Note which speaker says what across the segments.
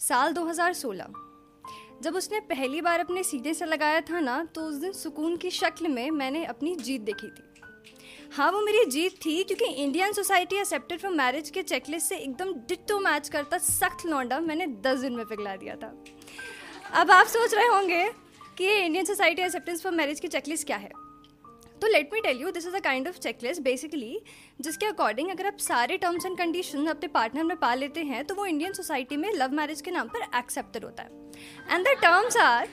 Speaker 1: साल 2016 जब उसने पहली बार अपने सीधे से लगाया था ना तो उस दिन सुकून की शक्ल में मैंने अपनी जीत देखी थी। हाँ वो मेरी जीत थी क्योंकि Indian society accepted for marriage के चेकलिस्ट से एकदम डिट्टो मैच करता सख्त लौंडा मैंने दस दिन में पिघला दिया था। अब आप सोच रहे होंगे कि ये Indian society acceptance for marriage की चेकलिस्ट क्या है? तो let me tell you this is a kind of checklist basically जिसके अकॉर्डिंग अगर आप सारे टर्म्स एंड कंडीशन अपने पार्टनर में पा लेते हैं तो वो इंडियन सोसाइटी में लव मैरिज के नाम पर एक्सेप्टेड होता है। And the terms are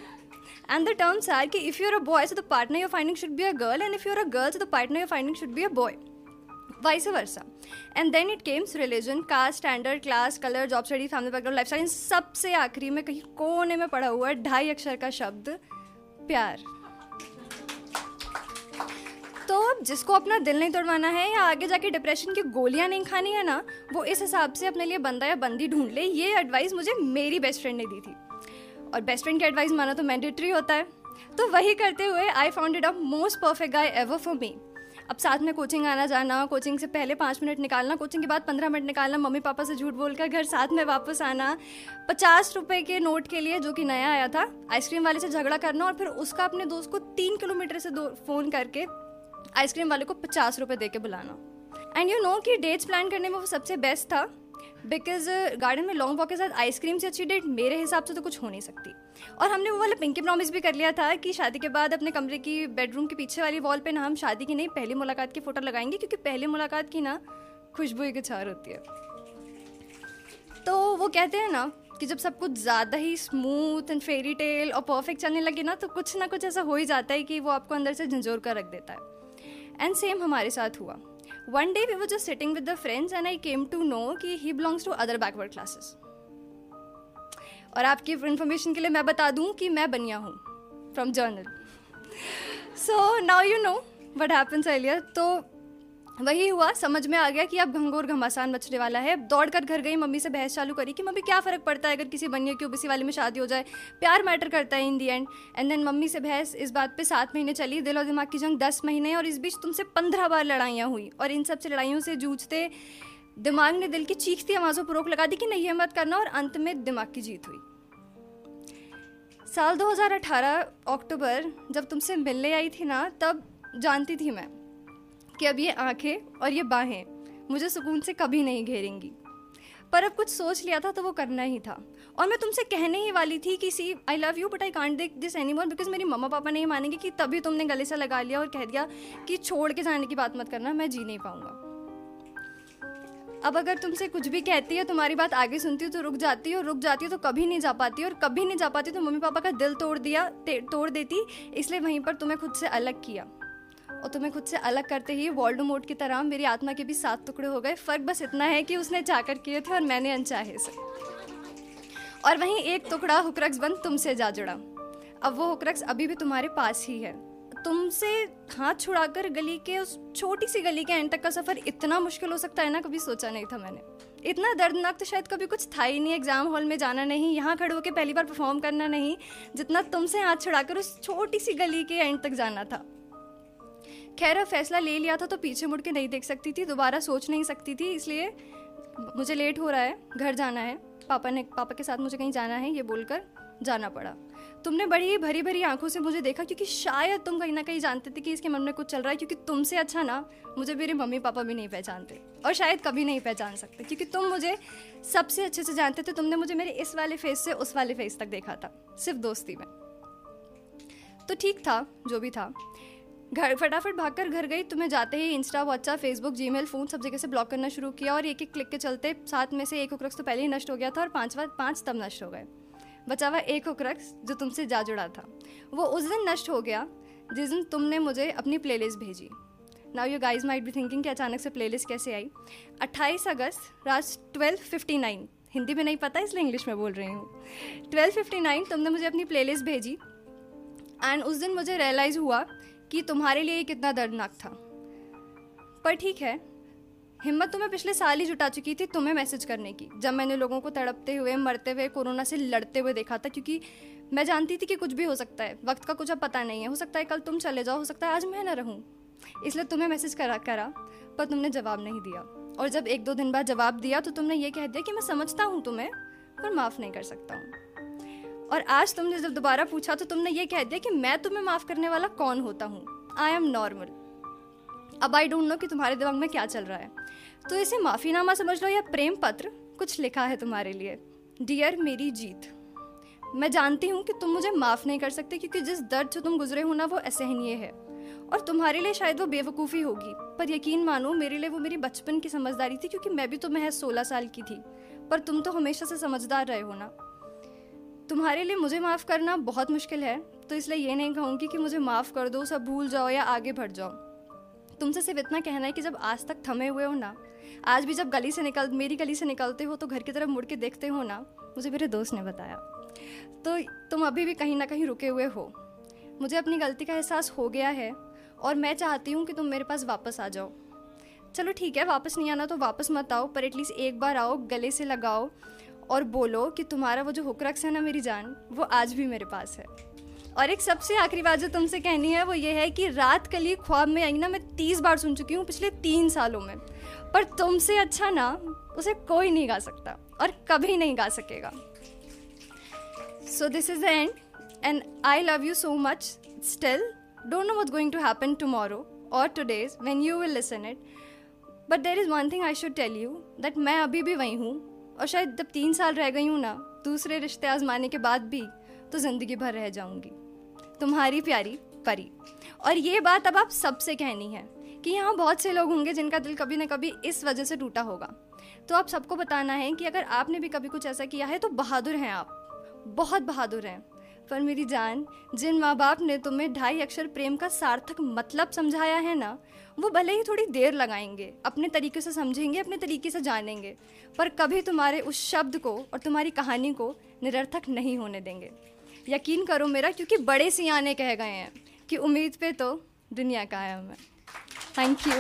Speaker 1: and the terms are कि if you're a boy so the partner you're finding should be a girl and if you're a girl so the partner you're finding should be a boy vice versa and then it comes religion caste standard class colour job study family background lifestyle सबसे आखिरी में कहीं कोने में पड़ा हुआ ढाई अक्षर का शब्द, प्यार। अब जिसको अपना दिल नहीं तोड़वाना है या आगे जाके डिप्रेशन की गोलियाँ नहीं खानी है ना, वो इस हिसाब से अपने लिए बंदा या बंदी ढूंढ ले। ये एडवाइस मुझे मेरी बेस्ट फ्रेंड ने दी थी। और बेस्ट फ्रेंड की एडवाइस माना तो मैंडेटरी होता है। तो वही करते हुए I found it a most perfect guy ever for me अब साथ में कोचिंग आना जाना कोचिंग से पहले पाँच मिनट निकालना कोचिंग के बाद पंद्रह मिनट निकालना, मम्मी पापा से झूठ बोलकर घर साथ में वापस आना, पचास रुपये के नोट के लिए जो कि नया आया था आइसक्रीम वाले से झगड़ा करना और फिर उसका अपने दोस्त को तीन किलोमीटर से फ़ोन करके आइसक्रीम वाले को पचास रुपये दे के बुलाना। एंड यू नो कि डेट्स प्लान करने में वो सबसे बेस्ट था बिकॉज़ गार्डन में लॉन्ग वॉक के साथ आइसक्रीम से अच्छी डेट मेरे हिसाब से तो कुछ हो नहीं सकती। और हमने वो वाला पिंकी प्रॉमिस भी कर लिया था कि शादी के बाद अपने कमरे की बेडरूम के पीछे वाली वॉल पे ना हम शादी की नहीं, पहली मुलाकात की फ़ोटो लगाएँगे, क्योंकि पहली मुलाकात की ना खुशबू एक छार होती है। तो वो कहते हैं ना कि जब सब कुछ ज़्यादा ही स्मूथ एंड फेरी टेल और परफेक्ट चलने लगे ना तो कुछ ना कुछ ऐसा हो ही जाता है कि वो आपको अंदर से झंझोर कर रख देता है। एंड सेम हमारे साथ हुआ. One day we were just sitting with the friends and I came to know कि he belongs to other backward classes और आपकी इन्फॉर्मेशन के लिए मैं बता दूँ कि मैं बनिया हूँ from general so now you know what happens earlier तो वही हुआ, समझ में आ गया कि अब घंगोर घमासान बचने वाला है। दौड़ कर घर गई, मम्मी से बहस चालू करी कि, मम्मी, क्या फ़र्क पड़ता है अगर किसी बनिए की ओबीसी वाले में शादी हो जाए? प्यार मैटर करता है in the end. And then mummy से बहस इस बात पे सात महीने चली, दिल और दिमाग की जंग दस महीने और इस बीच तुमसे पंद्रह बार लड़ाइयाँ हुई और इन सबसे लड़ाइयों से जूझते दिमाग ने दिल की चीखती आवाज़ों पर रोक लगा दी कि नहीं मत करना और अंत में दिमाग की जीत हुई। साल 2018 अक्टूबर, जब तुमसे मिलने आई थी ना, तब जानती थी मैं। कि अब ये आँखें और ये बाहें मुझे सुकून से कभी नहीं घेरेंगी। पर अब कुछ सोच लिया था तो वो करना ही था। और मैं तुमसे कहने ही वाली थी कि see I love you but I can't देख दिस एनी मोर बिकॉज़ मेरी मम्मा पापा नहीं मानेंगे कि तभी तुमने गले से लगा लिया और कह दिया कि छोड़ के जाने की बात मत करना, मैं जी नहीं पाऊँगा। अब अगर तुमसे कुछ भी कहती है, तुम्हारी बात आगे सुनती हो तो रुक जाती है, रुक जाती है तो कभी नहीं जा पाती और कभी नहीं जा पाती तो मम्मी पापा का दिल तोड़ दिया तोड़ देती, इसलिए वहीं पर तुम्हें खुद से अलग किया। और तुम्हें खुद से अलग करते ही मोड की तरह मेरी आत्मा के भी सात टुकड़े हो गए। फ़र्क बस इतना है कि उसने चाकर किए थे और मैंने अनचाहे से। और वहीं एक टुकड़ा हुक्रक्स बंद तुमसे जा जुड़ा। अब वो हुक्रक्स अभी भी तुम्हारे पास ही है। तुमसे हाथ छुड़ाकर गली के उस छोटी सी गली के एंड तक का सफ़र इतना मुश्किल हो सकता है ना, कभी सोचा नहीं था मैंने। इतना दर्दनाक तो शायद कभी कुछ था ही नहीं एग्ज़ाम हॉल में जाना नहीं, यहाँ खड़े होकर पहली बार परफॉर्म करना नहीं, जितना तुमसे हाथ छुड़ाकर उस छोटी सी गली के एंड तक जाना था। खैर फैसला ले लिया था तो पीछे मुड़ के नहीं देख सकती थी, दोबारा सोच नहीं सकती थी, इसलिए मुझे लेट हो रहा है, घर जाना है। पापा ने, पापा के साथ मुझे कहीं जाना है, ये बोलकर जाना पड़ा। तुमने बड़ी ही भरी भरी आँखों से मुझे देखा, क्योंकि शायद तुम कहीं ना कहीं जानते थे कि इसके मन में कुछ चल रहा है, क्योंकि तुमसे अच्छा ना, मुझे मेरे मम्मी पापा भी नहीं पहचानते, और शायद कभी नहीं पहचान सकते, क्योंकि तुम मुझे सबसे अच्छे से जानते थे, तुमने मुझे मेरे इस वाले फेस से उस वाले फेस तक देखा था, सिर्फ़ दोस्ती में। तो ठीक था, जो भी था घर फटाफट भागकर घर गई, तुम्हें जाते ही Insta WhatsApp Facebook Gmail phone सब जगह से ब्लॉक करना शुरू किया और एक एक क्लिक के चलते सात में से एक उक्रक्स तो पहले ही नष्ट हो गया था और पाँचवा पाँच तब नष्ट हो गए। बचा हुआ एक उक्रक्स जो तुमसे जा जुड़ा था। वो उस दिन नष्ट हो गया जिस दिन तुमने मुझे अपनी प्लेलिस्ट भेजी। Now you guys might be thinking कि अचानक से प्लेलिस्ट कैसे आई? 28 अगस्त, रात ट्वेल्व हिंदी में नहीं पता, इसलिए इंग्लिश में बोल रही हूँ। ट्वेल्व फिफ्टी नाइन तुमने मुझे अपनी प्लेलिस्ट भेजी। एंड उस दिन मुझे रियलाइज़ हुआ कि तुम्हारे लिए ये कितना दर्दनाक था। पर ठीक है, हिम्मत तो मैं पिछले साल ही जुटा चुकी थी तुम्हें मैसेज करने की, जब मैंने लोगों को तड़पते हुए, मरते हुए, कोरोना से लड़ते हुए देखा था, क्योंकि मैं जानती थी कि कुछ भी हो सकता है, वक्त का कुछ अब पता नहीं है। हो सकता है कल तुम चले जाओ, हो सकता है आज मैं ना रहूँ। इसलिए तुम्हें मैसेज करा करा, पर तुमने जवाब नहीं दिया। और जब एक दो दिन बाद जवाब दिया तो तुमने ये कह दिया कि मैं समझता हूँ तुम्हें, पर माफ़ नहीं कर सकता हूँ। और आज तुमने जब दोबारा पूछा तो तुमने ये कह दिया कि मैं तुम्हें माफ़ करने वाला कौन होता हूँ। आई एम नॉर्मल अब आई डोंट नो कि तुम्हारे दिमाग में क्या चल रहा है। तो इसे माफ़ीनामा समझ लो या प्रेम पत्र, कुछ लिखा है तुम्हारे लिए। डियर मेरी जीत, मैं जानती हूँ कि तुम मुझे माफ़ नहीं कर सकते क्योंकि जिस दर्द से तुम गुजरे हो ना, वो असहनीय है। और तुम्हारे लिए शायद वो बेवकूफ़ी होगी, पर यकीन मानो मेरे लिए वो मेरी बचपन की समझदारी थी क्योंकि मैं भी तो महज सोलह साल की थी। पर तुम तो हमेशा से समझदार रहे हो ना। तुम्हारे लिए मुझे माफ़ करना बहुत मुश्किल है तो इसलिए ये नहीं कहूँगी कि मुझे माफ़ कर दो, सब भूल जाओ या आगे बढ़ जाओ। तुमसे सिर्फ़ इतना कहना है कि जब आज तक थमे हुए हो ना, आज भी जब गली से निकल, मेरी गली से निकलते हो तो घर की तरफ़ मुड़ के देखते हो ना, मुझे मेरे दोस्त ने बताया। तो तुम अभी भी कहीं ना कहीं रुके हुए हो। मुझे अपनी गलती का एहसास हो गया है, और मैं चाहती हूँ कि तुम मेरे पास वापस आ जाओ। चलो ठीक है, वापस नहीं आना तो वापस मत आओ, पर एटलीस्ट एक बार आओ, गले से लगाओ और बोलो कि तुम्हारा वो जो हुक्रक्स है ना मेरी जान, वो आज भी मेरे पास है। और एक सबसे आखिरी बात जो तुमसे कहनी है, वो ये है कि रात कली ख्वाब में आई ना, मैं तीस बार सुन चुकी हूँ पिछले तीन सालों में। पर तुमसे अच्छा ना, उसे कोई नहीं गा सकता और कभी नहीं गा सकेगा। So this is the end and I love you so much still don't know what going to happen tomorrow और today's when you will listen it but there is one thing I should tell you that मैं अभी भी वही हूँ और शायद जब तीन साल रह गई हूँ ना, दूसरे रिश्ते आजमाने के बाद भी तो ज़िंदगी भर रह जाऊँगी। तुम्हारी प्यारी परी। और ये बात अब आप सबसे कहनी है कि यहाँ बहुत से लोग होंगे जिनका दिल कभी ना कभी इस वजह से टूटा होगा। तो आप सबको बताना है कि अगर आपने भी कभी कुछ ऐसा किया है तो बहादुर हैं आप। बहुत बहादुर हैं। पर मेरी जान, जिन माँ बाप ने तुम्हें ढाई अक्षर प्रेम का सार्थक मतलब समझाया है ना, वो भले ही थोड़ी देर लगाएँगे, अपने तरीके से समझेंगे, अपने तरीके से जानेंगे, पर कभी तुम्हारे उस शब्द को और तुम्हारी कहानी को निरर्थक नहीं होने देंगे। यकीन करो मेरा, क्योंकि बड़े सियाने कह गए हैं कि उम्मीद पे तो दुनिया कायम है। Thank you